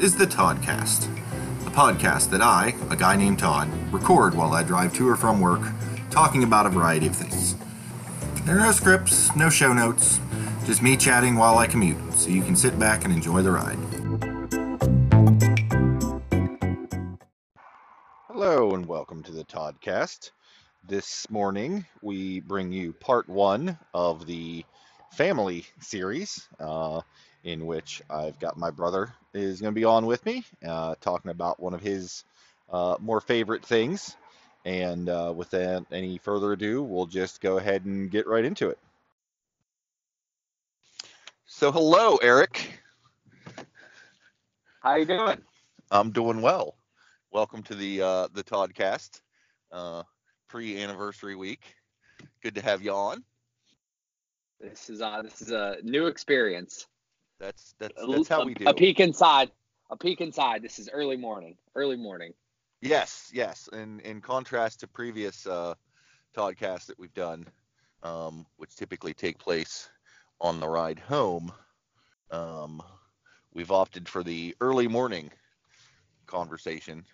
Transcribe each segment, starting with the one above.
is the Toddcast, a podcast that I, a guy named Todd, record while I drive to or from work, talking about a variety of things. There are no scripts, no show notes, just me chatting while I commute, so you can sit back and enjoy the ride. Hello, and welcome to the Toddcast. This morning, we bring you part one of the family series. Uh, in which I've got my brother is going to be on with me, uh, talking about one of his uh, more favorite things. And uh, without any further ado, we'll just go ahead and get right into it. So, hello, Eric. How you doing? I'm doing well. Welcome to the uh, the Toddcast uh, pre-anniversary week. Good to have you on. This is uh, this is a new experience. That's that's that's how we do. A peek inside. A peek inside. This is early morning. Early morning. Yes, yes. In in contrast to previous uh, podcasts that we've done, um, which typically take place on the ride home, um, we've opted for the early morning conversation,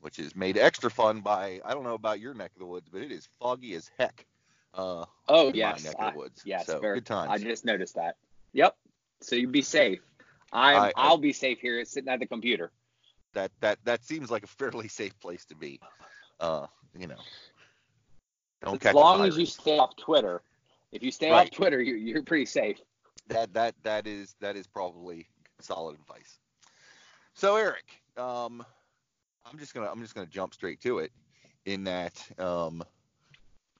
which is made extra fun by I don't know about your neck of the woods, but it is foggy as heck. Uh, oh yes, neck of the woods. yes, so, very, good times. I just noticed that. Yep, so you'd be safe. I'm I- I- I'll be safe here sitting at the computer. that that that seems like a fairly safe place to be. Uh, you know, don't as long as you stay off Twitter. If you stay Right. off Twitter, you, you're pretty safe. that that that is that is probably solid advice. So Eric, um, I'm just gonna I'm just gonna jump straight to it. In that, um,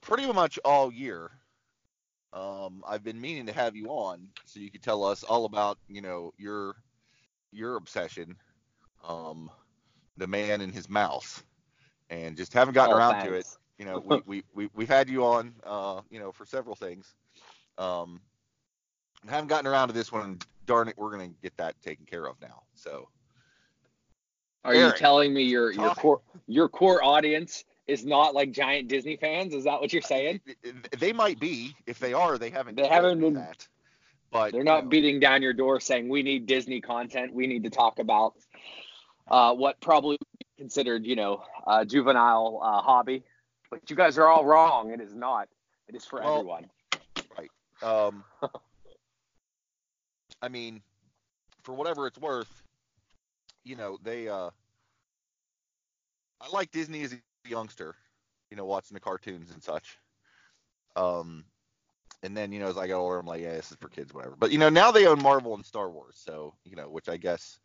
pretty much all year, um, I've been meaning to have you on so you could tell us all about you know your your obsession, um, the man and his mouse, and just haven't gotten Oh, around to it you know, we, we, we, we've had you on, uh, you know, for several things. Um, haven't gotten around to this one. Darn it, we're going to get that taken care of now. So, Are Eric, you telling me your your core your core audience is not like giant Disney fans? Is that what you're saying? they might be. If they are, they haven't. They haven't been- That. But They're not know, beating down your door saying we need Disney content. We need to talk about uh, what probably considered, you know, a juvenile uh, hobby. But you guys are all wrong. It is not. It is for Well, everyone. Right. Um, I mean, for whatever it's worth, you know, they. Uh, I like Disney as a youngster, you know, watching the cartoons and such. Um, and then you know, as I got older, I'm like, yeah, this is for kids, whatever. But you know, now they own Marvel and Star Wars, so you know, which I guess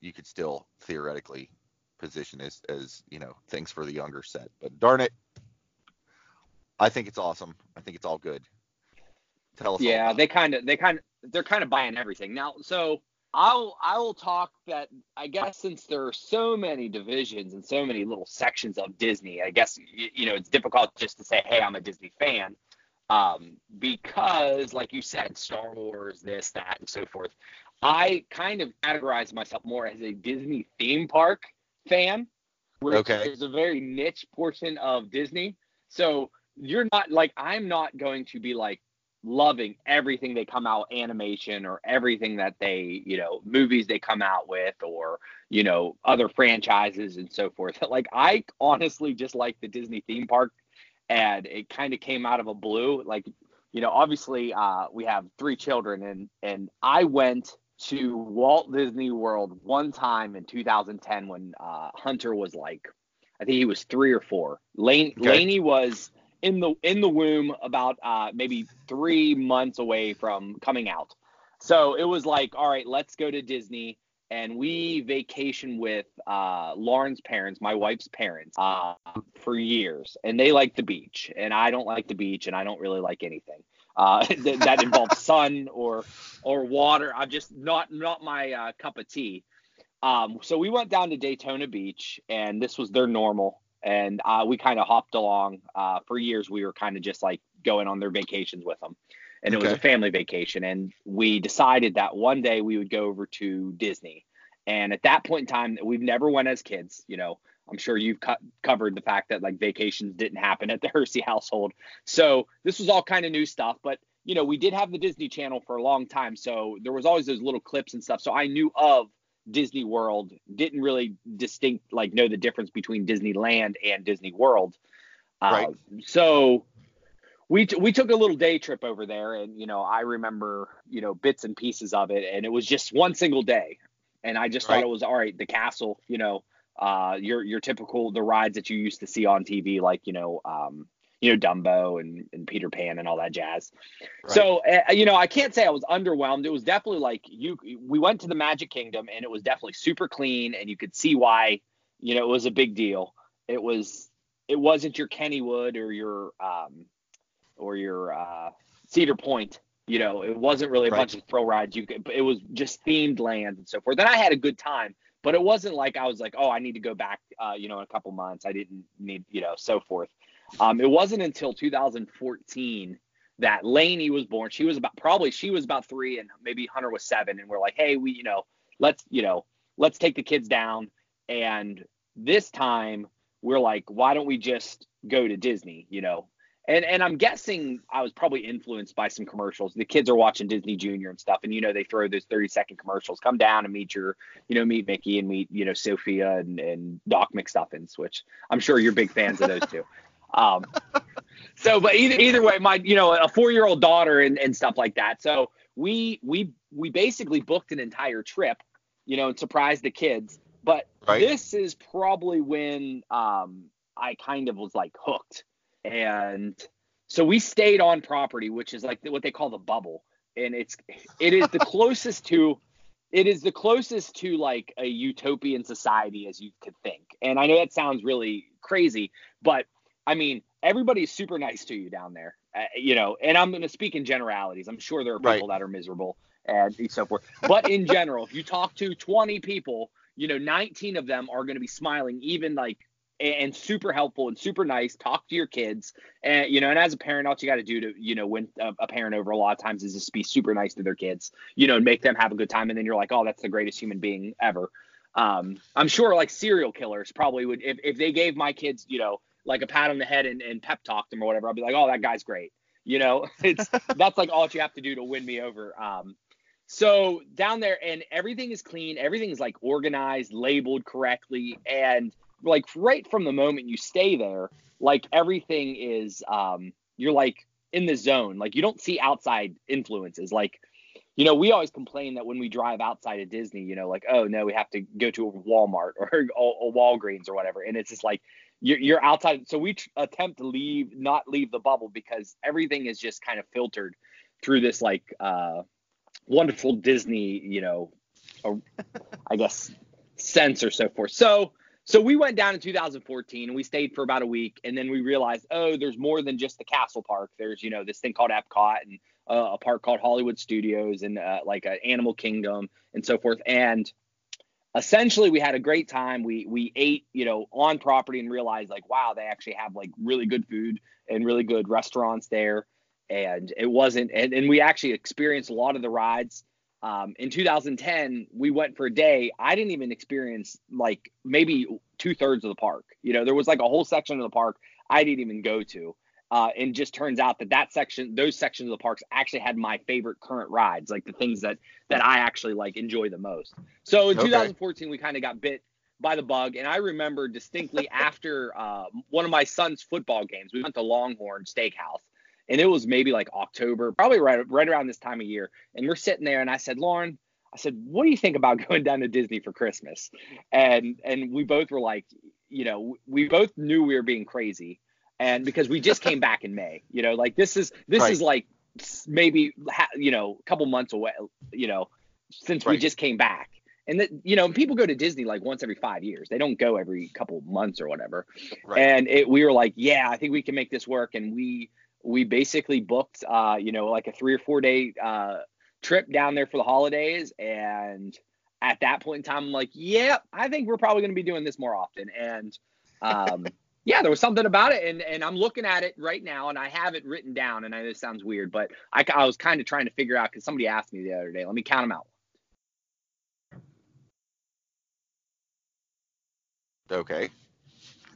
you could still theoretically position as as you know things for the younger set. But darn it, I think it's awesome. I think it's all good. Tell us. Yeah, they kind of they kind of they're kind of buying everything now. So I'll I will talk that I guess since there are so many divisions and so many little sections of Disney, I guess you, you know it's difficult just to say, hey, I'm a Disney fan, um, because like you said, Star Wars, this, that, and so forth. I kind of categorize myself more as a Disney theme park fan, which Okay. is a very niche portion of Disney. So you're not like I'm not going to be like loving everything they come out animation or everything that they you know movies they come out with or you know other franchises and so forth. Like i honestly just like the disney theme park and it kind of came out of a blue. Like you know obviously uh we have three children and and i went to walt disney world one time in 2010 when uh hunter was like i think he was three or four. Lane Okay. laney was in the in the womb about uh, maybe three months away from coming out. So it was like, all right, let's go to Disney, and we vacation with uh, Lauren's parents, my wife's parents, uh, for years, and they like the beach, and I don't like the beach, and I don't really like anything uh, that, that involves sun or or water. I'm just not not my uh, cup of tea. Um, so we went down to Daytona Beach, and this was their normal and uh, we kind of hopped along uh, for years. We were kind of just like going on their vacations with them, and it was a family vacation. And we decided that one day we would go over to Disney. And at that point in time, we've never went as kids. You know, I'm sure you've co- covered the fact that like vacations didn't happen at the Hersey household. So this was all kind of new stuff. But you know, we did have the Disney Channel for a long time, so there was always those little clips and stuff. So I knew of Disney World, didn't really distinct like know the difference between Disneyland and Disney World. Uh, Right. So we t- we took a little day trip over there, and you know I remember you know bits and pieces of it, and it was just one single day, and I just Right. thought it was all right. The castle, you know, uh, your your typical the rides that you used to see on TV, like you know, um, you know Dumbo and, and Peter Pan and all that jazz. Right. So uh, you know, I can't say I was underwhelmed. It was definitely like you. We went to the Magic Kingdom, and it was definitely super clean, and you could see why. You know, it was a big deal. It was. It wasn't your Kennywood or your um, or your uh, Cedar Point. You know, it wasn't really a Right. bunch of thrill rides. You could, it was just themed land and so forth. And I had a good time, but it wasn't like I was like, oh, I need to go back. Uh, you know, in a couple months. I didn't need, you know, so forth. Um, it wasn't until 2014 that Lainey was born. She was about probably she was about three, and maybe Hunter was seven. And we're like, hey, we, you know, let's, you know, let's take the kids down. And this time we're like, why don't we just go to Disney? You know, and and I'm guessing I was probably influenced by some commercials. The kids are watching Disney Junior and stuff, and you know they throw those 30 second commercials. Come down and meet your, you know, meet Mickey and meet you know Sofia and and Doc McStuffins, which I'm sure you're big fans of those two. Um, so, but either either way, my you know a four year old daughter and and stuff like that. So we we we basically booked an entire trip, you know, and surprised the kids. But Right. this is probably when um I kind of was like hooked and so we stayed on property which is like what they call the bubble and it's it is the closest to it is the closest to like a utopian society as you could think and i know that sounds really crazy but i mean everybody's super nice to you down there uh, you know and i'm going to speak in generalities i'm sure there are people Right. that are miserable and so forth but in general if you talk to 20 people you know 19 of them are going to be smiling even like and super helpful and super nice. Talk to your kids, and you know, and as a parent, all you got to do to you know win a, a parent over a lot of times is just be super nice to their kids, you know, and make them have a good time, and then you're like, oh, that's the greatest human being ever. Um, I'm sure like serial killers probably would if if they gave my kids, you know, like a pat on the head and, and pep talked them or whatever, I'll be like, oh, that guy's great. You know, it's that's like all you have to do to win me over. Um, so down there, and everything is clean, everything's like organized, labeled correctly, and like right from the moment you stay there, like everything is um you're like in the zone. Like you don't see outside influences. Like, you know, we always complain that when we drive outside of Disney, you know, like, oh no, we have to go to a Walmart or a, a Walgreens or whatever. And it's just like you're, you're outside. So we tr- attempt to leave, not leave the bubble because everything is just kind of filtered through this like uh wonderful Disney, you know, I guess sense or so forth. So so we went down in 2014 and we stayed for about a week and then we realized oh there's more than just the castle park there's you know this thing called epcot and uh, a park called hollywood studios and uh, like an animal kingdom and so forth and essentially we had a great time. We we ate you know on property and realized like wow they actually have like really good food and really good restaurants there. And it wasn't and, and we actually experienced a lot of the rides. Um, in 2010 we went for a day. I didn't even experience like maybe two-thirds of the park. You know there was like a whole section of the park i didn't even go to uh, and just turns out that that section those sections of the parks actually had my favorite current rides like the things that that i actually like enjoy the most so in Okay. 2014 we kind of got bit by the bug and i remember distinctly after uh, one of my son's football games we went to longhorn steakhouse and it was maybe like October, probably right right around this time of year. And we're sitting there, and I said, Lauren, I said, what do you think about going down to Disney for Christmas? And and we both were like, you know, we both knew we were being crazy, and because we just came back in May, you know, like this is this Right. is like maybe you know a couple months away, you know, since we just came back. And that you know, people go to Disney like once every five years. They don't go every couple months or whatever. Right. And it, we were like, yeah, I think we can make this work. And we we basically booked, uh, you know, like a three or four day uh, trip down there for the holidays. And at that point in time, I'm like, yeah, I think we're probably going to be doing this more often. And um, yeah, there was something about it. And and I'm looking at it right now, and I have it written down. And I know this sounds weird, but I, I was kind of trying to figure out because somebody asked me the other day. Let me count them out. Okay.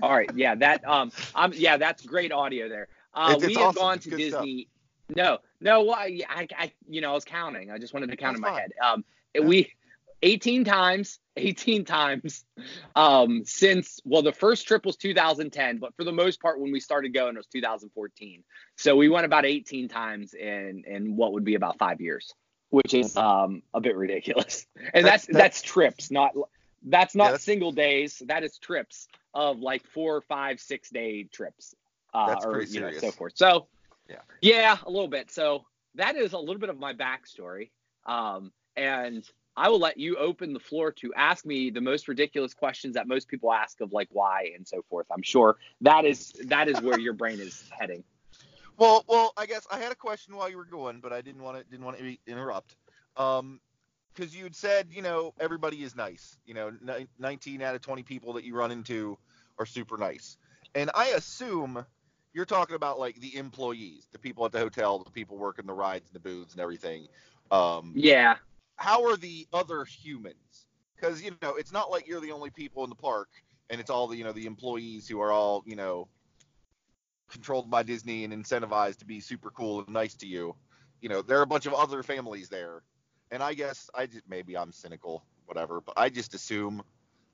All right, yeah, that um, um, yeah, that's great audio there. Uh, It's- we have awesome. gone to good stuff. Disney. No, no, well, I, I, I, you know, I was counting. I just wanted to count That's in my fine. head. Um, Yeah. we, 18 times, 18 times um, since, well, the first trip was 2010, but for the most part, when we started going, it was 2014. So we went about 18 times in, in what would be about five years, which is um, a bit ridiculous. And that's, that's, that's trips, not, that's not yeah, that's, single days. That is trips of like four, five, six day trips. Uh, or, you know, so forth. So, yeah. yeah, a little bit. So that is a little bit of my backstory. Um, and I will let you open the floor to ask me the most ridiculous questions that most people ask of like why and so forth. I'm sure that is that is where your brain is heading. Well, well, I guess I had a question while you were going, but I didn't want to didn't want to interrupt. Um, because you had said, you know, everybody is nice. You know, 19 out of 20 people that you run into are super nice. And I assume you're talking about like the employees, the people at the hotel, the people working the rides and the booths and everything. Um, yeah how are the other humans? Because you know, it's not like you're the only people in the park, and it's all the you know the employees who are all you know controlled by Disney and incentivized to be super cool and nice to you. You know, there are a bunch of other families there, and I guess I just maybe I'm cynical, whatever, but I just assume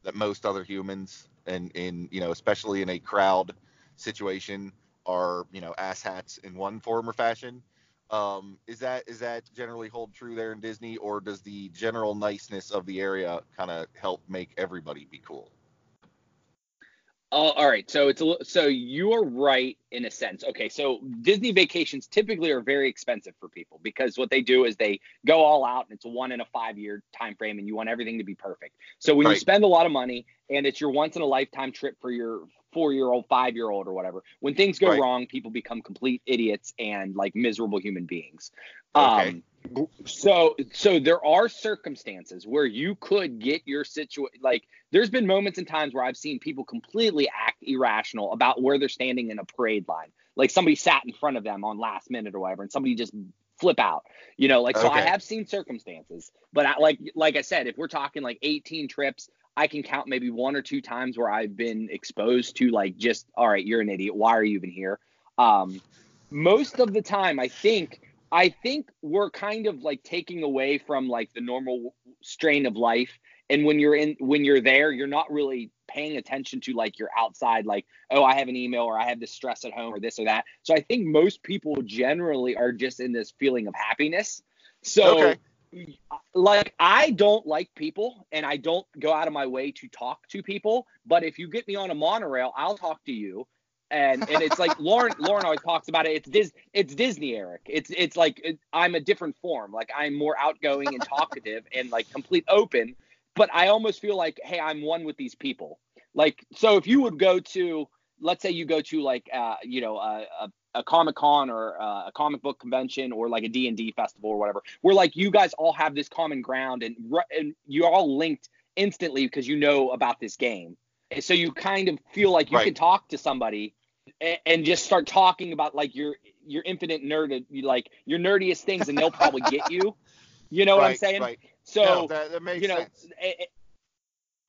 that most other humans, and in you know, especially in a crowd situation, are you know asshats in one form or fashion, um, is that is that generally hold true there in Disney, or does the general niceness of the area kind of help make everybody be cool? Uh, all right, so it's a so you are right in a sense. Okay, so Disney vacations typically are very expensive for people because what they do is they go all out and it's a one in a five year time frame and you want everything to be perfect. So when right. you spend a lot of money and it's your once in a lifetime trip for your four year old, five year old, or whatever. When things go right. wrong, people become complete idiots and like miserable human beings. Okay. Um, so so there are circumstances where you could get your situation like there's been moments and times where I've seen people completely act irrational about where they're standing in a parade line. Like somebody sat in front of them on last minute or whatever, and somebody just flip out. You know, like so okay. I have seen circumstances, but I, like like I said, if we're talking like 18 trips, I can count maybe one or two times where I've been exposed to like just, all right, you're an idiot. Why are you even here? Um, most of the time, I think, I think we're kind of like taking away from like the normal strain of life. And when you're in, when you're there, you're not really paying attention to like your outside, like, oh, I have an email or I have this stress at home or this or that. So I think most people generally are just in this feeling of happiness. So okay like I don't like people and I don't go out of my way to talk to people, but if you get me on a monorail, I'll talk to you. And and it's like Lauren Lauren always talks about it. It's Dis it's Disney Eric. It's it's like it, I'm a different form. Like I'm more outgoing and talkative and like complete open, but I almost feel like hey, I'm one with these people. Like so if you would go to let's say you go to like uh, you know a, a, a comic con or uh, a comic book convention or like a d&d festival or whatever where like you guys all have this common ground and, and you're all linked instantly because you know about this game and so you kind of feel like you right. can talk to somebody and, and, just start talking about like your your infinite nerd like your nerdiest things and they'll probably get you you know right, what i'm saying right. so no, that, that makes you know sense. It,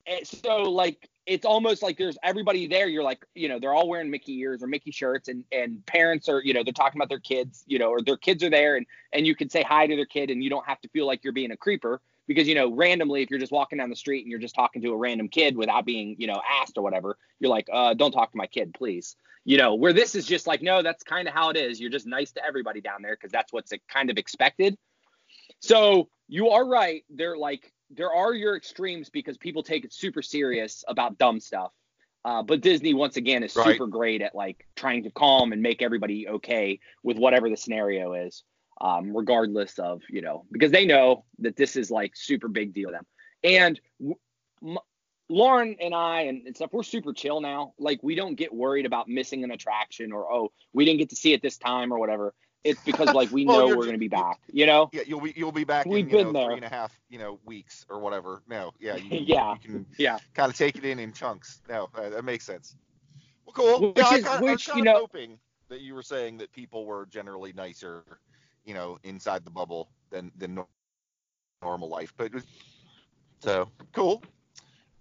it, so like it's almost like there's everybody there. You're like, you know, they're all wearing Mickey ears or Mickey shirts, and and parents are, you know, they're talking about their kids, you know, or their kids are there, and and you can say hi to their kid, and you don't have to feel like you're being a creeper because you know, randomly, if you're just walking down the street and you're just talking to a random kid without being, you know, asked or whatever, you're like, uh, don't talk to my kid, please. You know, where this is just like, no, that's kind of how it is. You're just nice to everybody down there because that's what's kind of expected. So you are right. They're like there are your extremes because people take it super serious about dumb stuff. Uh, but Disney once again is super great at like trying to calm and make everybody okay with whatever the scenario is, um, regardless of you know because they know that this is like super big deal to them. And w- Lauren and I and, and, stuff, we're super chill now. Like we don't get worried about missing an attraction or oh we didn't get to see it this time or whatever it's because like we well, know we're going to be back. You know. Yeah, you'll be you'll be back. We've in, been know, there. three and a half you know weeks or whatever. No, yeah, you, yeah, you can yeah kind of take it in in chunks. No, uh, that makes sense. Well, cool. Which yeah, is, I, which I you know, hoping that you were saying that people were generally nicer, you know, inside the bubble than than normal life, but so cool.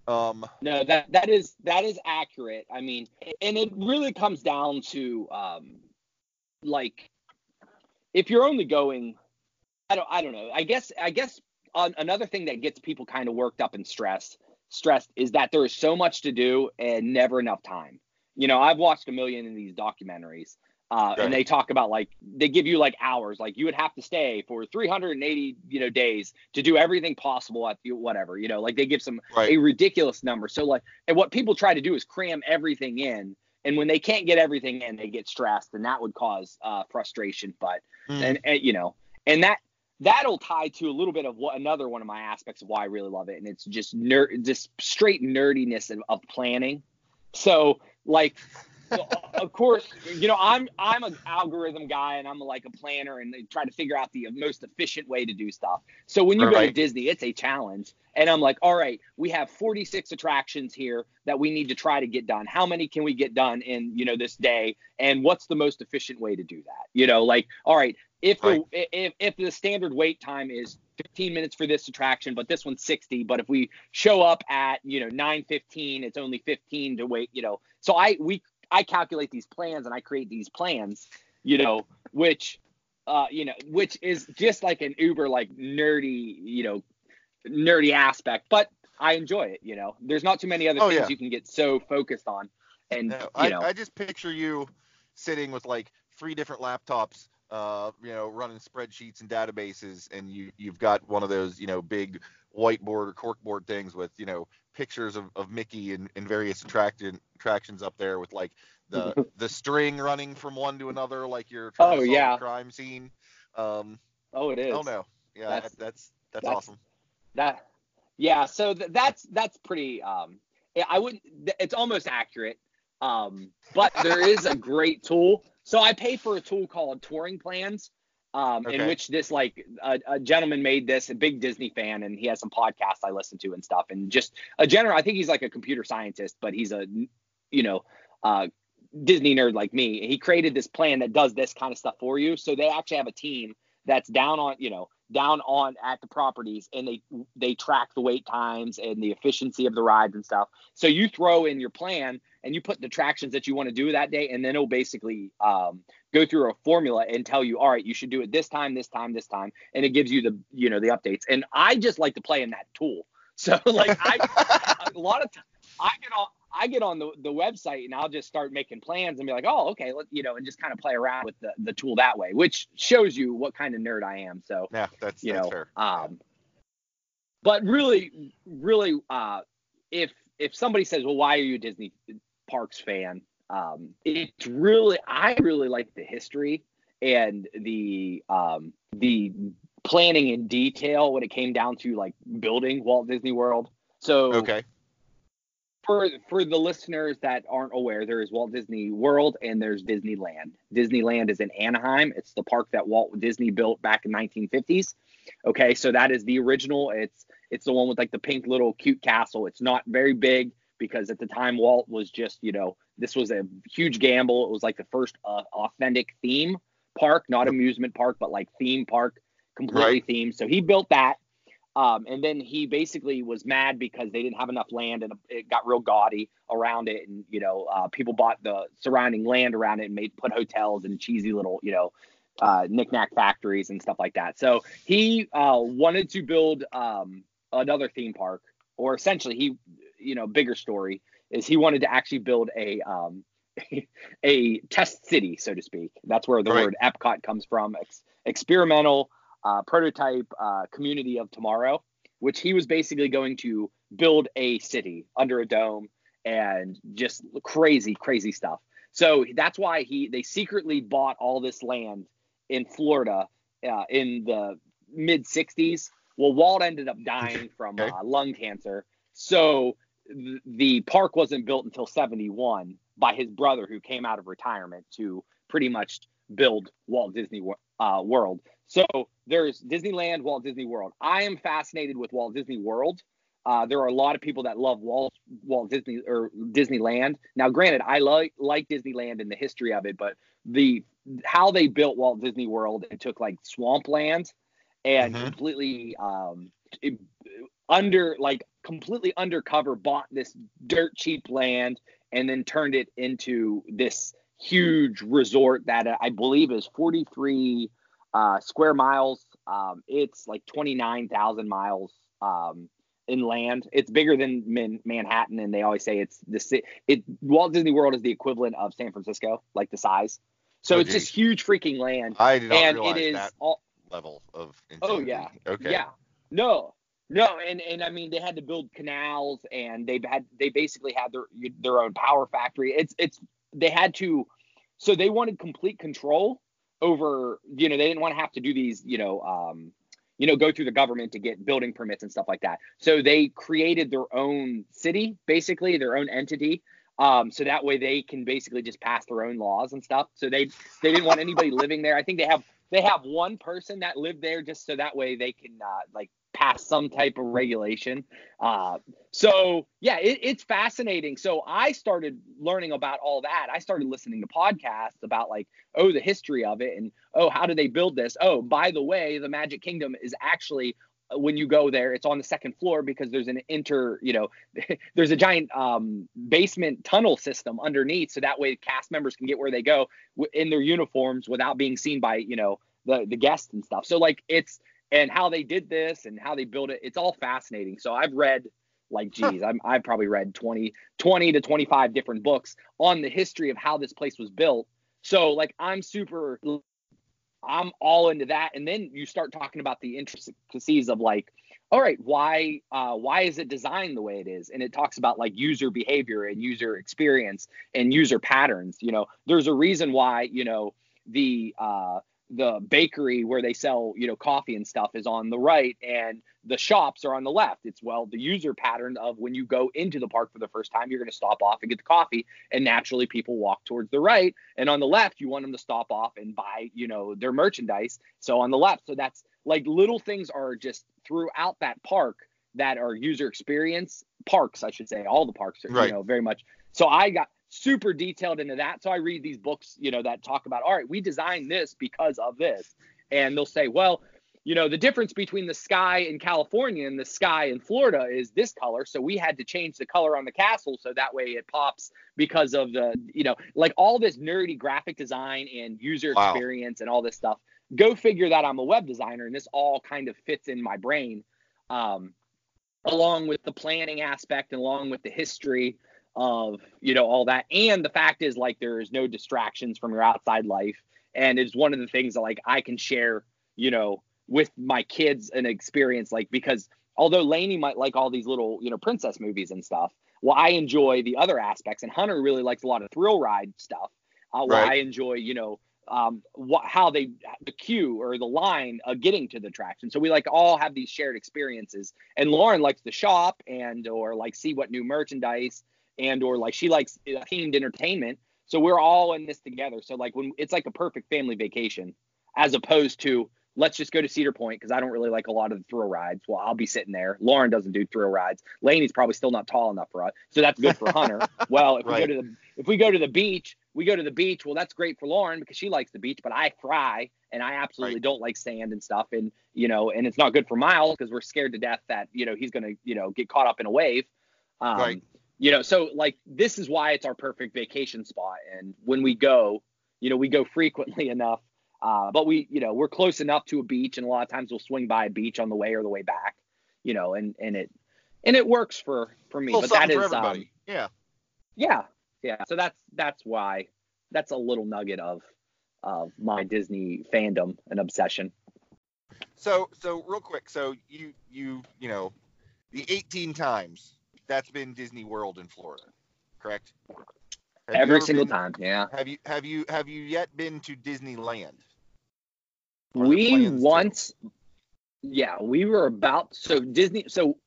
Um, no, that that is that is accurate. I mean, and it really comes down to um, like if you're only going I don't I don't know. I guess I guess uh, another thing that gets people kind of worked up and stressed stressed is that there is so much to do and never enough time. You know, I've watched a million of these documentaries, uh, and they talk about like they give you like hours, like you would have to stay for 380 you know days to do everything possible at whatever you know, like they give some Right. a ridiculous number. So like, and what people try to do is cram everything in, and when they can't get everything in, they get stressed, and that would cause uh, frustration. But Mm. and, and you know, and that that'll tie to a little bit of what another one of my aspects of why I really love it, and it's just nerd, just straight nerdiness of, of planning. So like, so, of course, you know, I'm I'm an algorithm guy, and I'm like a planner, and they try to figure out the most efficient way to do stuff. So when you go to Disney, it's a challenge, and I'm like, all right, we have 46 attractions here that we need to try to get done. How many can we get done in you know this day? And what's the most efficient way to do that? You know, like, all right, if the if if the standard wait time is 15 minutes for this attraction, but this one's 60, but if we show up at you know 9:15, it's only 15 to wait. You know, so I we I calculate these plans and I create these plans. You know, which uh you know which is just like an uber like nerdy you know nerdy aspect, but I enjoy it. You know, there's not too many other Oh, things yeah. you can get so focused on, and No, you I, know, I just picture you sitting with like three different laptops, uh, you know, running spreadsheets and databases, and you you've got one of those, you know, big whiteboard or corkboard things with, you know, pictures of, of Mickey and, and various attraction attractions up there with like the the string running from one to another, like you're trying Oh, to solve yeah. a crime scene. Um, oh, it is. oh no, yeah, That's- that's that's that's, that's- awesome. That, yeah. So th- that's that's pretty. Um, I wouldn't. It's almost accurate. Um, but there is a great tool. So I pay for a tool called Touring Plans, um, in which this like a, a gentleman made this, a big Disney fan, and he has some podcasts I listen to and stuff, and just a general. I think he's like a computer scientist, but he's a, you know, uh, Disney nerd like me. He created this plan that does this kind of stuff for you. So they actually have a team that's down on, you know, down on at the properties and they they track the wait times and the efficiency of the rides and stuff. So you throw in your plan and you put the attractions that you want to do that day and then it'll basically um, go through a formula and tell you, all right, you should do it this time, this time, this time, and it gives you the you know the updates. And I just like to play in that tool. So like I a lot of times I get on I get on the, the website and I'll just start making plans and be like, oh, okay, let, you know, and just kind of play around with the, the tool that way, which shows you what kind of nerd I am. So, Yeah, that's you that's know, fair. um, but really, really, uh, if if somebody says, well, why are you a Disney Parks fan? Um, it's really, I really like the history and the um, the planning in detail when it came down to like building Walt Disney World. So Okay. for for the listeners that aren't aware, there is Walt Disney World and there's Disneyland. Disneyland is in Anaheim. It's the park that Walt Disney built back in 1950s. Okay, so that is the original. It's it's the one with like the pink little cute castle. It's not very big because at the time Walt was just you know this was a huge gamble. It was like the first uh, authentic theme park, not amusement park, but like theme park, completely Right. themed. So he built that. Um, and then he basically was mad because they didn't have enough land and it got real gaudy around it. And, you know, uh, people bought the surrounding land around it and made put hotels and cheesy little, you know, uh, knickknack factories and stuff like that. So he uh, wanted to build um, another theme park, or essentially he, you know, bigger story is he wanted to actually build a um, a test city, so to speak. That's where the Right. word Epcot comes from. Ex- experimental uh, prototype uh, community of tomorrow, which he was basically going to build a city under a dome and just crazy, crazy stuff. So that's why he they secretly bought all this land in Florida uh, in the mid 60s. Well, Walt ended up dying from Okay. uh, lung cancer, so the park wasn't built until 71 by his brother, who came out of retirement to pretty much build Walt Disney uh, World. So there's Disneyland, Walt Disney World. I am fascinated with Walt Disney World. Uh, there are a lot of people that love Walt Walt Disney or Disneyland. Now, granted, I like like Disneyland and the history of it, but the how they built Walt Disney World and took like swampland and Mhm. completely um, under like completely undercover bought this dirt cheap land and then turned it into this huge resort that I believe is 43 uh, square miles Um, it's like 29,000 miles um, inland. It's bigger than Man- Manhattan, and they always say it's the ci- it Walt Disney World is the equivalent of San Francisco, like the size. So Oh, it's geez. just huge freaking land, I did not and realize it is that all. level of Oh yeah. Okay. Yeah. No. No, and and I mean they had to build canals and they've had they basically had their their own power factory. It's it's they had to so they wanted complete control over you know they didn't want to have to do these you know um you know go through the government to get building permits and stuff like that. So they created their own city basically their own entity um so that way they can basically just pass their own laws and stuff. So they they didn't want anybody living there. I think they have they have one person that lived there just so that way they can uh, like pass some type of regulation. Uh, so yeah, it, it's fascinating. So I started learning about all that. I started listening to podcasts about like, oh, the history of it, and oh, how do they build this? Oh, by the way, the Magic Kingdom is actually uh, when you go there, it's on the second floor because there's an inter, you know, there's a giant um, basement tunnel system underneath, so that way cast members can get where they go in their uniforms without being seen by, you know, the the guests and stuff. So like it's and how they did this and how they built it. It's all fascinating. So I've read like geez, I'm I've probably read 20 20 to 25 different books on the history of how this place was built. So like I'm super I'm all into that. And then you start talking about the intricacies of like, all right, why uh, why is it designed the way it is? And it talks about like user behavior and user experience and user patterns. You know, there's a reason why you know the uh, the bakery where they sell you know coffee and stuff is on the right and the shops are on the left. It's well the user pattern of when you go into the park for the first time you're going to stop off and get the coffee and naturally people walk towards the right. And on the left you want them to stop off and buy you know their merchandise. So on the left so that's like little things are just throughout that park that are user experience parks i should say all the parks are Right. you know very much. So i got super detailed into that. So I read these books, you know, that talk about, all right, we designed this because of this. And they'll say, well, you know, the difference between the sky in California and the sky in Florida is this color. So we had to change the color on the castle so that way it pops because of the, you know, like all this nerdy graphic design and user Wow. experience and all this stuff. Go figure that I'm a web designer and this all kind of fits in my brain. Um, along with the planning aspect, and along with the history of you know all that. And the fact is like there is no distractions from your outside life. And it's one of the things that like i can share you know with my kids an experience like because although laney might like all these little you know princess movies and stuff well i enjoy the other aspects. And hunter really likes a lot of thrill ride stuff. Uh, well Right. i enjoy you know um what how they the queue or the line of getting to the attraction. So we like all have these shared experiences. And lauren likes to shop and or like see what new merchandise and or like she likes uh, themed entertainment. So we're all in this together. So like when it's like a perfect family vacation as opposed to let's just go to cedar point because i don't really like a lot of the thrill rides. Well i'll be sitting there. Lauren doesn't do thrill rides. Laney's probably still not tall enough for us so that's good for hunter. Well if we go to the if we go to the beach we go to the beach well that's great for lauren because she likes the beach but i fry and i absolutely Right. don't like sand and stuff. And you know and it's not good for miles because we're scared to death that you know he's gonna you know get caught up in a wave. Um, Right. You know so like this is why it's our perfect vacation spot. And when we go you know we go frequently enough uh, but we you know we're close enough to a beach and a lot of times we'll swing by a beach on the way or the way back you know and and it and it works for for me but that is um, yeah. yeah yeah. So that's that's why that's a little nugget of of my disney fandom and obsession. So so real quick, so you you you know the 18 times that's been Disney World in Florida, correct? Have every single been- time yeah Have you have you have you yet been to Disneyland? The we plans to? once yeah we were about so disney so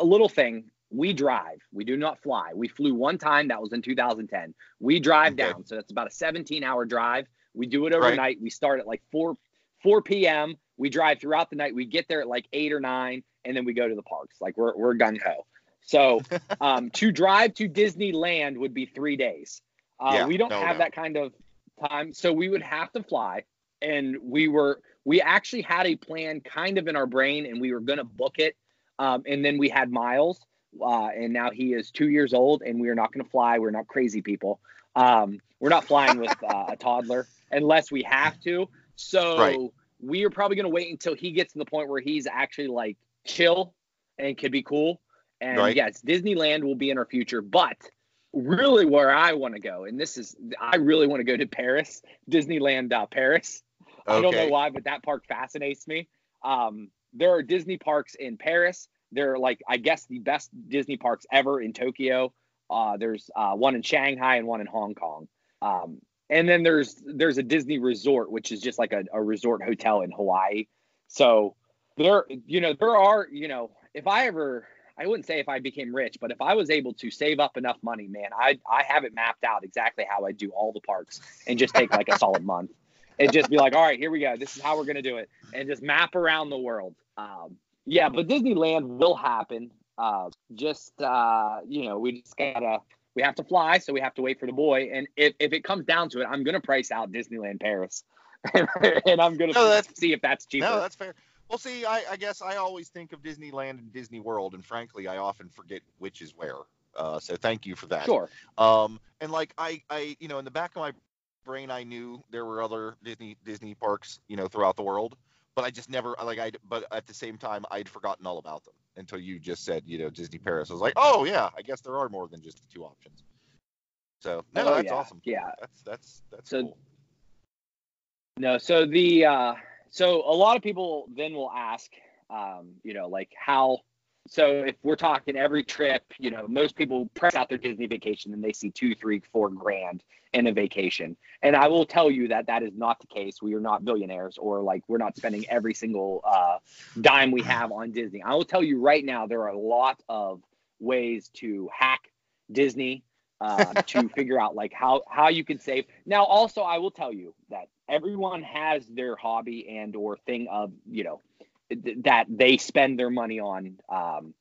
a little thing we drive we do not fly we flew one time that was in 2010 we drive Okay. down so that's about a 17 hour drive we do it Right. overnight we start at like 4 4 p.m we drive throughout the night we get there at like 8 or 9 and then we go to the parks like we're, we're gung-ho so um, to drive to disneyland would be three days uh, Yeah, we don't no have doubt. that kind of time so we would have to fly and we were we actually had a plan kind of in our brain and we were going to book it um, and then we had miles uh, and now he is two years old and we are not going to fly we're not crazy people um, we're not flying with uh, a toddler unless we have to so Right. we are probably going to wait until he gets to the point where he's actually like chill and can be cool. And Right. yes, Disneyland will be in our future, but really where I want to go, and this is, I really want to go to Paris, Disneyland uh, Paris. I don't know why, but that park fascinates me. Um, there are Disney parks in Paris. They're like, I guess, the best Disney parks ever in Tokyo. Uh, there's uh, one in Shanghai and one in Hong Kong. Um, and then there's there's a Disney resort, which is just like a, a resort hotel in Hawaii. So there, you know, there are, you know, if I ever, I wouldn't say if I became rich, but if I was able to save up enough money, man, I I have it mapped out exactly how I do all the parks and just take like a solid month and just be like, all right, here we go. This is how we're gonna do it, and just map around the world. Um, yeah, but Disneyland will happen. Uh, just uh, you know, we just gotta we have to fly, so we have to wait for the boy. And if, if it comes down to it, I'm gonna price out Disneyland Paris, and I'm gonna No, see if that's cheaper. No, that's fair. Well, see, I, I guess I always think of Disneyland and Disney World, and frankly, I often forget which is where. Uh, so thank you for that. sure. Um, and like I, I, you know, in the back of my brain, I knew there were other Disney Disney parks, you know, throughout the world, but I just never like I. But at the same time, I'd forgotten all about them until you just said, you know, Disney Paris. I was like, oh yeah, I guess there are more than just the two options. So no, Oh, that's yeah, awesome. Yeah. That's that's that's So- cool. No, so the uh so a lot of people then will ask um, you know, like how so if we're talking every trip, you know, most people press out their Disney vacation and they see two, three, four grand in a vacation. And I will tell you that that is not the case. We are not billionaires or like we're not spending every single uh, dime we have on Disney. I will tell you right now, there are a lot of ways to hack Disney uh, to figure out like how how you can save. Now, also, I will tell you that everyone has their hobby and or thing of you know th- that they spend their money on um,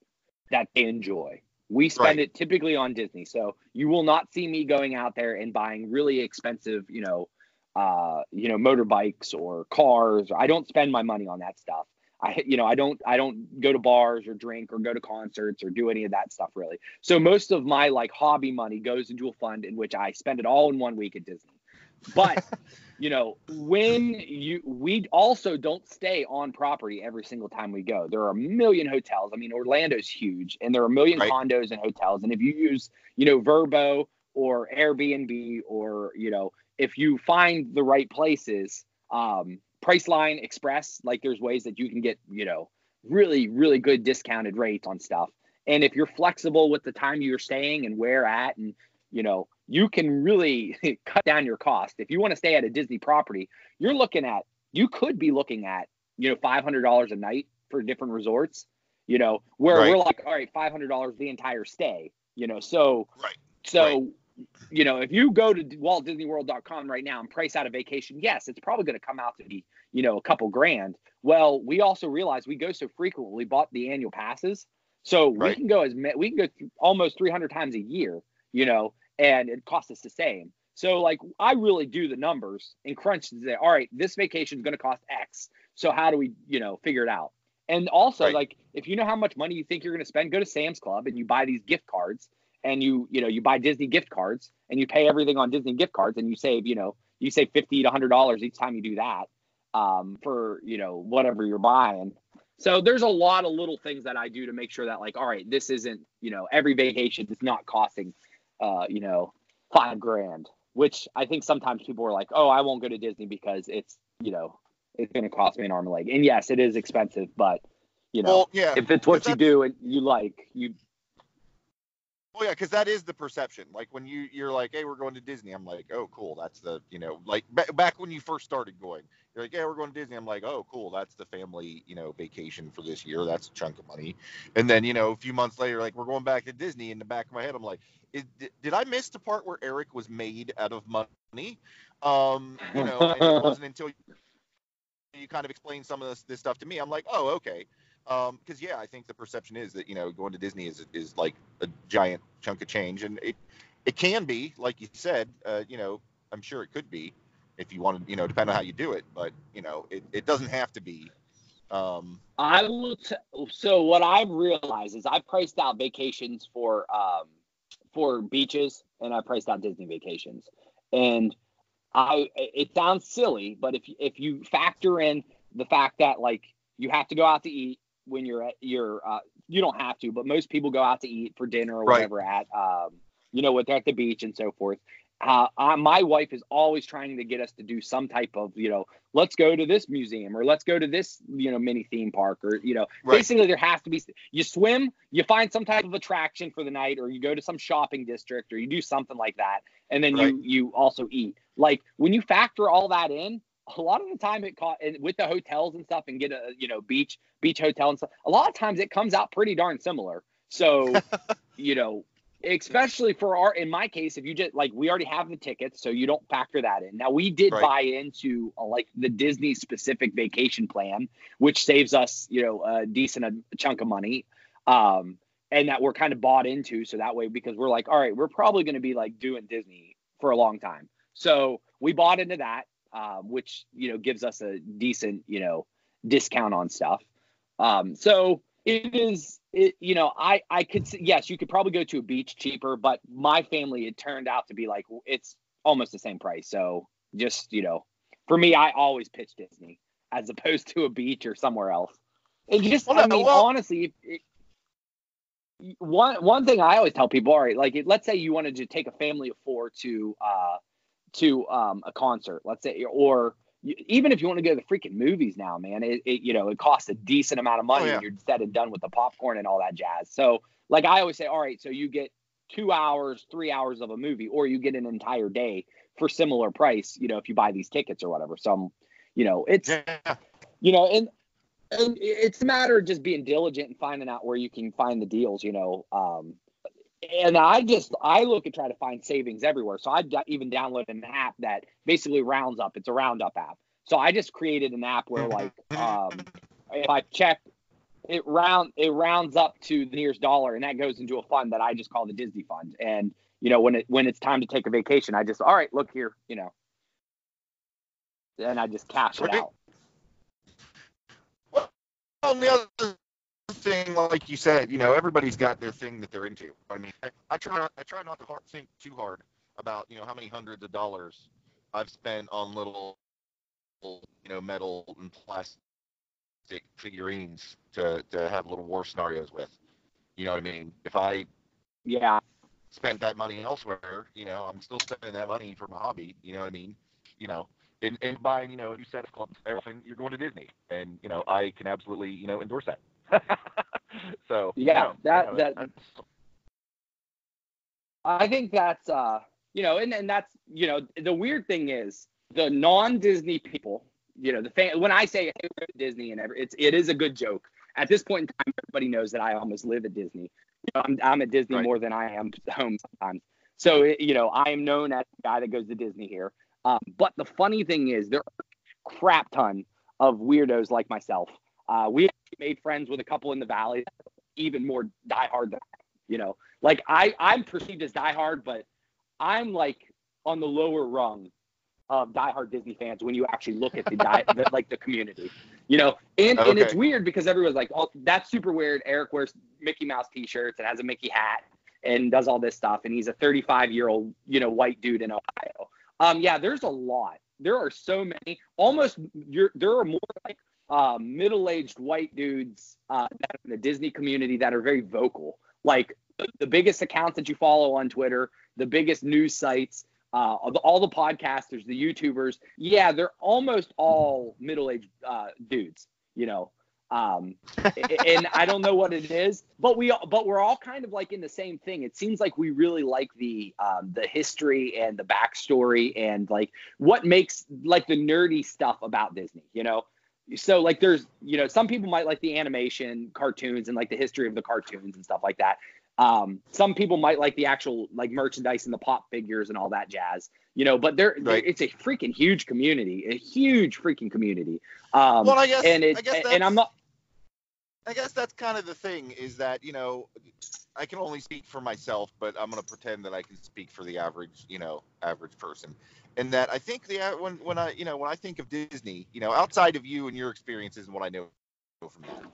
that they enjoy. We spend Right. it typically on Disney, so you will not see me going out there and buying really expensive, you know, uh, you know, motorbikes or cars. I don't spend my money on that stuff. I, you know, I don't, I don't go to bars or drink or go to concerts or do any of that stuff really. So most of my like hobby money goes into a fund in which I spend it all in one week at Disney. But you know, when you we also don't stay on property every single time we go. There are a million hotels. I mean, Orlando's huge, and there are a million Right. condos and hotels. And if you use, you know, Vrbo or Airbnb, or you know, if you find the right places, um, Priceline Express, like there's ways that you can get, you know, really, really good discounted rates on stuff. And if you're flexible with the time you're staying and where at, and you know, you can really cut down your cost. If you want to stay at a Disney property, you're looking at, you could be looking at, you know, $500 a night for different resorts, you know, where Right. we're like, all right, $500 the entire stay, you know, so, Right. so, you know, if you go to WaltDisneyWorld.com right now and price out a vacation, yes, it's probably going to come out to be, you know, a couple grand. Well, we also realize we go so frequently, we bought the annual passes. So we can go as we can go almost 300 times a year, you know, and it costs us the same. So like I really do the numbers and crunch to say, all right, this vacation is going to cost X. So how do we, you know, figure it out? And also Right. like if you know how much money you think you're going to spend, go to Sam's Club and you buy these gift cards and you, you know, you buy Disney gift cards and you pay everything on Disney gift cards and you save, you know, you save 50 to 100 dollars each time you do that um, for, you know, whatever you're buying. So there's a lot of little things that I do to make sure that like, all right, this isn't, you know, every vacation is not costing, uh, you know, five grand, which I think sometimes people are like, oh, I won't go to Disney because it's, you know, it's going to cost me an arm and leg. And yes, it is expensive, but you know, well, yeah. if it's what you do and you like, you, Well, yeah, because that is the perception. Like when you you're like, hey, we're going to Disney. I'm like, oh, cool. That's the you know, like ba- back when you first started going, you're like, yeah, we're going to Disney. I'm like, oh, cool. That's the family you know vacation for this year. That's a chunk of money. And then you know, a few months later, like we're going back to Disney. In the back of my head, I'm like, is, did, I miss the part where Eric was made out of money? Um, you know, and it wasn't until you kind of explained some of this, this stuff to me. I'm like, oh, okay. Um, because yeah, I think the perception is that you know going to Disney is is like a giant chunk of change, and it it can be, like you said, uh, you know, I'm sure it could be if you wanted, you know, depending on how you do it, but you know, it, it doesn't have to be. Um, I will. T- so what I've realized is I priced out vacations for um for beaches, and I priced out Disney vacations, and I it sounds silly, but if if you factor in the fact that like you have to go out to eat when you're at your uh, you don't have to, but most people go out to eat for dinner or Right. whatever at um, you know, they're at the beach and so forth. Uh, I, my wife is always trying to get us to do some type of, you know, let's go to this museum or let's go to this, you know, mini theme park or, you know, Right. basically there has to be, you swim, you find some type of attraction for the night or you go to some shopping district or you do something like that. And then Right. you, you also eat. Like when you factor all that in, a lot of the time it caught and with the hotels and stuff and get a, you know, beach, beach hotel and stuff. A lot of times it comes out pretty darn similar. So, you know, especially for our in my case if you just like we already have the tickets so you don't factor that in. Now we did Right. buy into uh, like the disney specific vacation plan which saves us you know a decent a chunk of money um and that we're kind of bought into. So that way because we're like all right we're probably going to be like doing disney for a long time. So we bought into that um, which you know gives us a decent you know discount on stuff. Um, so it is, it, you know, I I could yes, you could probably go to a beach cheaper, but my family it turned out to be like it's almost the same price. So just you know, for me, I always pitch Disney as opposed to a beach or somewhere else. And just Well, I mean, well- honestly, it, one one thing I always tell people, all right, like let's say you wanted to take a family of four to uh to um a concert, let's say, or even if you want to go to the freaking movies now, man, it, it you know it costs a decent amount of money Oh, yeah. when you're said and done with the popcorn and all that jazz. So like I always say, all right, so you get two hours, three hours of a movie, or you get an entire day for similar price, you know, if you buy these tickets or whatever. So you know, it's Yeah. you know, and and it's a matter of just being diligent and finding out where you can find the deals, you know. Um, and I just I look and try to find savings everywhere. So I even downloaded an app that basically rounds up. It's a roundup app. So I just created an app where like um, if I check it round it rounds up to the nearest dollar and that goes into a fund that I just call the Disney fund. And you know when it when it's time to take a vacation, I just all right, look here, you know. And I just cash it out. Well, the other thing, like you said, you know, everybody's got their thing that they're into. I mean, I, I try not, I try not to hard, think too hard about, you know, how many hundreds of dollars I've spent on little, you know, metal and plastic figurines to to have little war scenarios with. You know what I mean? If I Yeah. spent that money elsewhere, you know, I'm still spending that money for my hobby. You know what I mean? You know, and, and buying, you know, a new set of clubs, everything, you're going to Disney, and you know, I can absolutely, you know, endorse that. so Yeah, you know, that- you know, that- I think that's uh you know, and, and that's you know, the weird thing is the non-Disney people, you know, the fan when I say hey, Disney and every, it's it is a good joke. At this point in time, everybody knows that I almost live at Disney. You know, I'm I'm at Disney Right. more than I am home sometimes. So it, you know, I am known as the guy that goes to Disney here. Um, but the funny thing is, there are a crap ton of weirdos like myself. Uh, we made friends with a couple in the valley, even more diehard than you know. Like I, I'm perceived as diehard, but I'm like on the lower rung of diehard Disney fans when you actually look at the, di- the like the community, you know. And and it's weird because everyone's like, "Oh, that's super weird." Eric wears Mickey Mouse T-shirts and has a Mickey hat and does all this stuff, and he's a 35 year old, you know, white dude in Ohio. Um, yeah, there's a lot. There are so many. Almost, you're, there are more like uh, middle-aged white dudes uh, that in the Disney community that are very vocal. Like the- the biggest accounts that you follow on Twitter, the biggest news sites, uh, all the- podcasters, the YouTubers. Yeah, they're almost all middle-aged uh, dudes. You know, um, and I don't know what it is, but we but we're all kind of like in the same thing. It seems like we really like the um, the history and the backstory and like what makes like the nerdy stuff about Disney. You know, so like there's you know some people might like the animation cartoons and like the history of the cartoons and stuff like that um some people might like the actual like merchandise and the pop figures and all that jazz you know but there Right. it's a freaking huge community a huge freaking community um well, I guess, and it I guess and i'm not I guess that's kind of the thing is that you know I can only speak for myself, but I'm going to pretend that I can speak for the average you know average person, and that I think the uh, when when I you know when I think of Disney, you know outside of you and your experiences and what I know from that,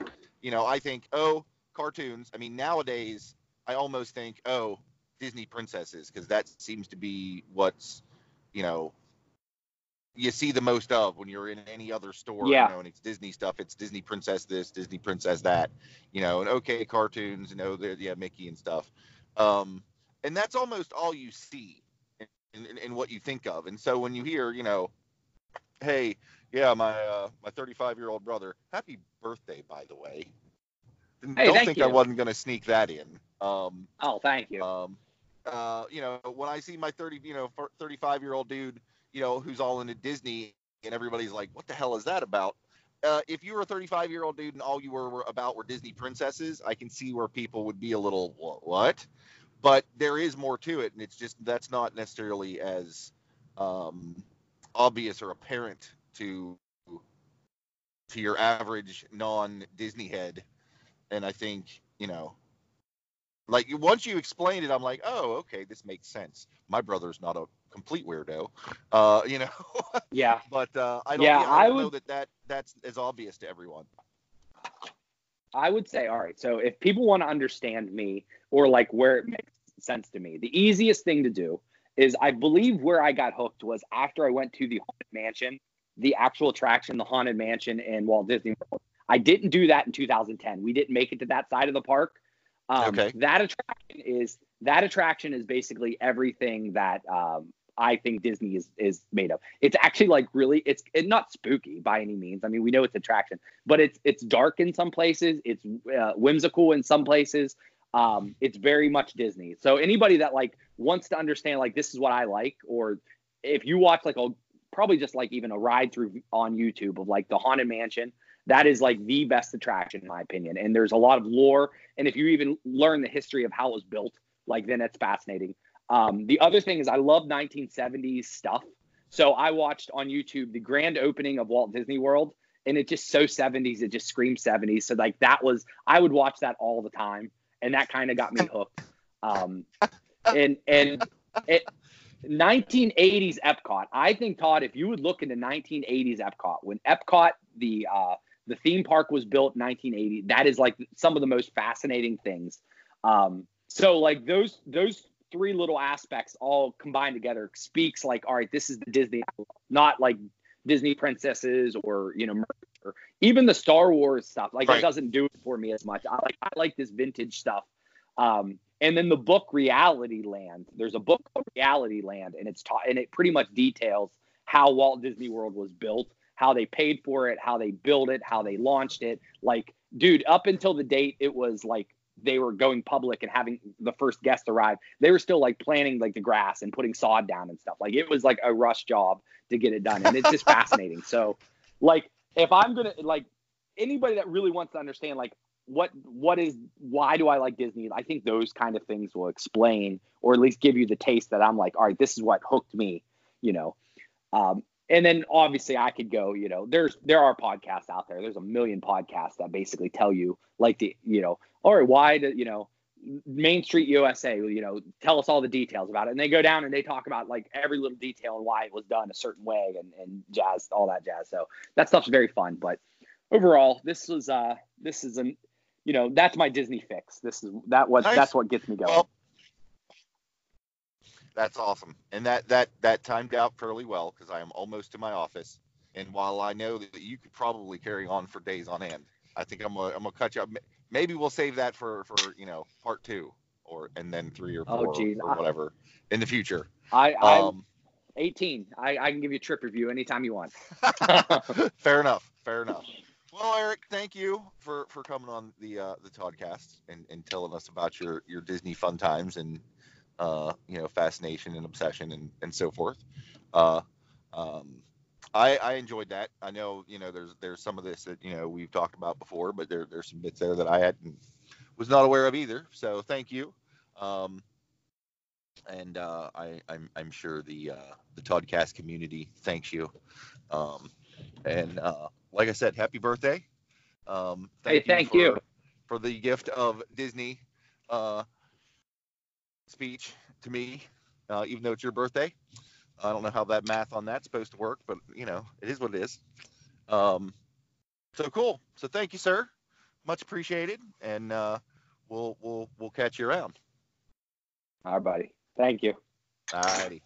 you know I think oh cartoons. I mean nowadays I almost think oh Disney princesses because that seems to be what's you know you see the most of when you're in any other store. Yeah. You know, and it's Disney stuff. It's Disney Princess this, Disney Princess that. You know, and okay cartoons. You know, there yeah Mickey and stuff. Um, and that's almost all you see in, in, in what you think of. And so when you hear, you know, hey, yeah, my uh, my 35 year old brother, happy birthday, by the way. Hey, Don't think I wasn't gonna sneak that in. Um, Oh, thank you. um, uh, you know, when I see my 30, you know, 35 year old dude, you know, who's all into Disney and everybody's like, what the hell is that about? Uh, if you were a 35 year old dude and all you were, about were Disney princesses, I can see where people would be a little, what? But there is more to it. And it's just, that's not necessarily as um, obvious or apparent to to your average non Disney head. And I think, you know, like once you explain it, I'm like, oh, okay, this makes sense. My brother's not a complete weirdo, uh, you know. yeah. but uh, I don't, Yeah, yeah, I I don't know would- that, that that's as obvious to everyone. I would say, all right. So if people want to understand me or like where it makes sense to me, the easiest thing to do is I believe where I got hooked was after I went to the Haunted Mansion, the actual attraction, the Haunted Mansion in Walt Disney World. I didn't do that in 2010. We didn't make it to that side of the park. Um, Okay. That attraction is that attraction is basically everything that um, I think Disney is is made of. It's actually like really it's it, not spooky by any means. I mean, we know it's attraction, but it's it's dark in some places. It's uh, whimsical in some places. Um, it's very much Disney. So anybody that like wants to understand like this is what I like, or if you watch like a probably just like even a ride through on YouTube of like the Haunted Mansion, that is like the best attraction in my opinion. And there's a lot of lore, and if you even learn the history of how it was built, like then it's fascinating. Um, the other thing is I love 1970s stuff. So I watched on YouTube the grand opening of Walt Disney World, and it just so 70s. It just screams 70s. So like that was I would watch that all the time, and that kind of got me hooked. Um, and and it 1980s Epcot. I think Todd, if you would look into 1980s Epcot, when Epcot the uh, the theme park was built in 1980, that is like some of the most fascinating things. Um, so like those those three little aspects all combined together speaks like all right, this is the Disney, not like Disney princesses or you know or even the Star Wars stuff. Like Right. it doesn't do it for me as much. I like I like this vintage stuff. Um, and then the book Reality Land. There's a book called Reality Land, and it's taught and it pretty much details how Walt Disney World was built, how they paid for it, how they built it, how they launched it. Like, dude, up until the date it was like they were going public and having the first guest arrive, they were still like planting like the grass and putting sod down and stuff. Like it was like a rush job to get it done, and it's just fascinating. So, like, if I'm gonna like anybody that really wants to understand like what what is why do I like Disney? I think those kind of things will explain or at least give you the taste that I'm like, all right, this is what hooked me, you know. Um, and then obviously I could go, you know, there's there are podcasts out there. There's a million podcasts that basically tell you like the, you know, all right, why do you know Main Street USA, you know, tell us all the details about it. And they go down and they talk about like every little detail and why it was done a certain way and, and jazz, all that jazz. So that stuff's very fun. But overall, this was uh this is an you know, that's my Disney fix. This is that was Nice. that's what gets me going. Well, That's awesome, and that that that timed out fairly well because I am almost to my office. And while I know that you could probably carry on for days on end, I think I'm gonna I'm gonna cut you up. Maybe we'll save that for for you know part two or and then three or Oh, four geez. or whatever in the future. I I'm Um, 18. I, I can give you a trip review anytime you want. fair enough. Fair enough. Well, Eric, thank you for for coming on the uh, the podcast and, and telling us about your your Disney fun times and uh, you know fascination and obsession and and so forth. Uh, um, I I enjoyed that. I know you know there's there's some of this that you know we've talked about before, but there there's some bits there that I hadn't was not aware of either. So thank you. Um, and uh, I, I'm, I'm sure the uh, the Toddcast community thanks you. Um, and uh, like I said, happy birthday. Um, Hey, thank for, you. for the gift of Disney uh, speech to me, uh, even though it's your birthday. I don't know how that math on that's supposed to work, but you know, it is what it is. Um, so cool. So thank you, sir. Much appreciated, and uh, we'll we'll we'll catch you around. All right, buddy. Thank you. Alrighty.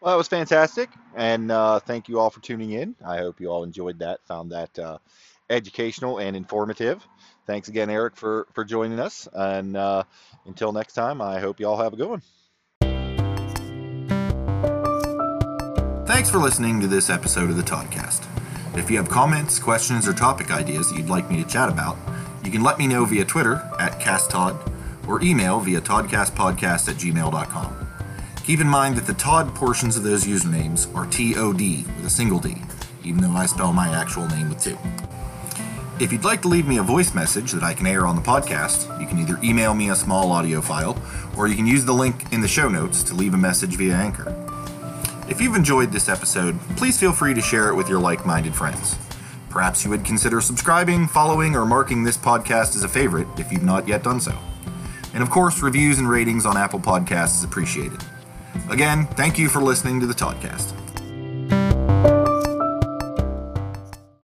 Well, that was fantastic, and uh, thank you all for tuning in. I hope you all enjoyed that, found that uh, educational and informative. Thanks again, Eric, for for joining us, and uh, until next time, I hope you all have a good one. Thanks for listening to this episode of the Toddcast. If you have comments, questions, or topic ideas that you'd like me to chat about, you can let me know via Twitter at CastTod or email via todcastpodcast at gmail.com. Keep in mind that the Todd portions of those usernames are T-O-D with a single D, even though I spell my actual name with two. If you'd like to leave me a voice message that I can air on the podcast, you can either email me a small audio file or you can use the link in the show notes to leave a message via Anchor. If you've enjoyed this episode, please feel free to share it with your like minded friends. Perhaps you would consider subscribing, following, or marking this podcast as a favorite if you've not yet done so. And of course, reviews and ratings on Apple Podcasts is appreciated. Again, thank you for listening to the Toddcast.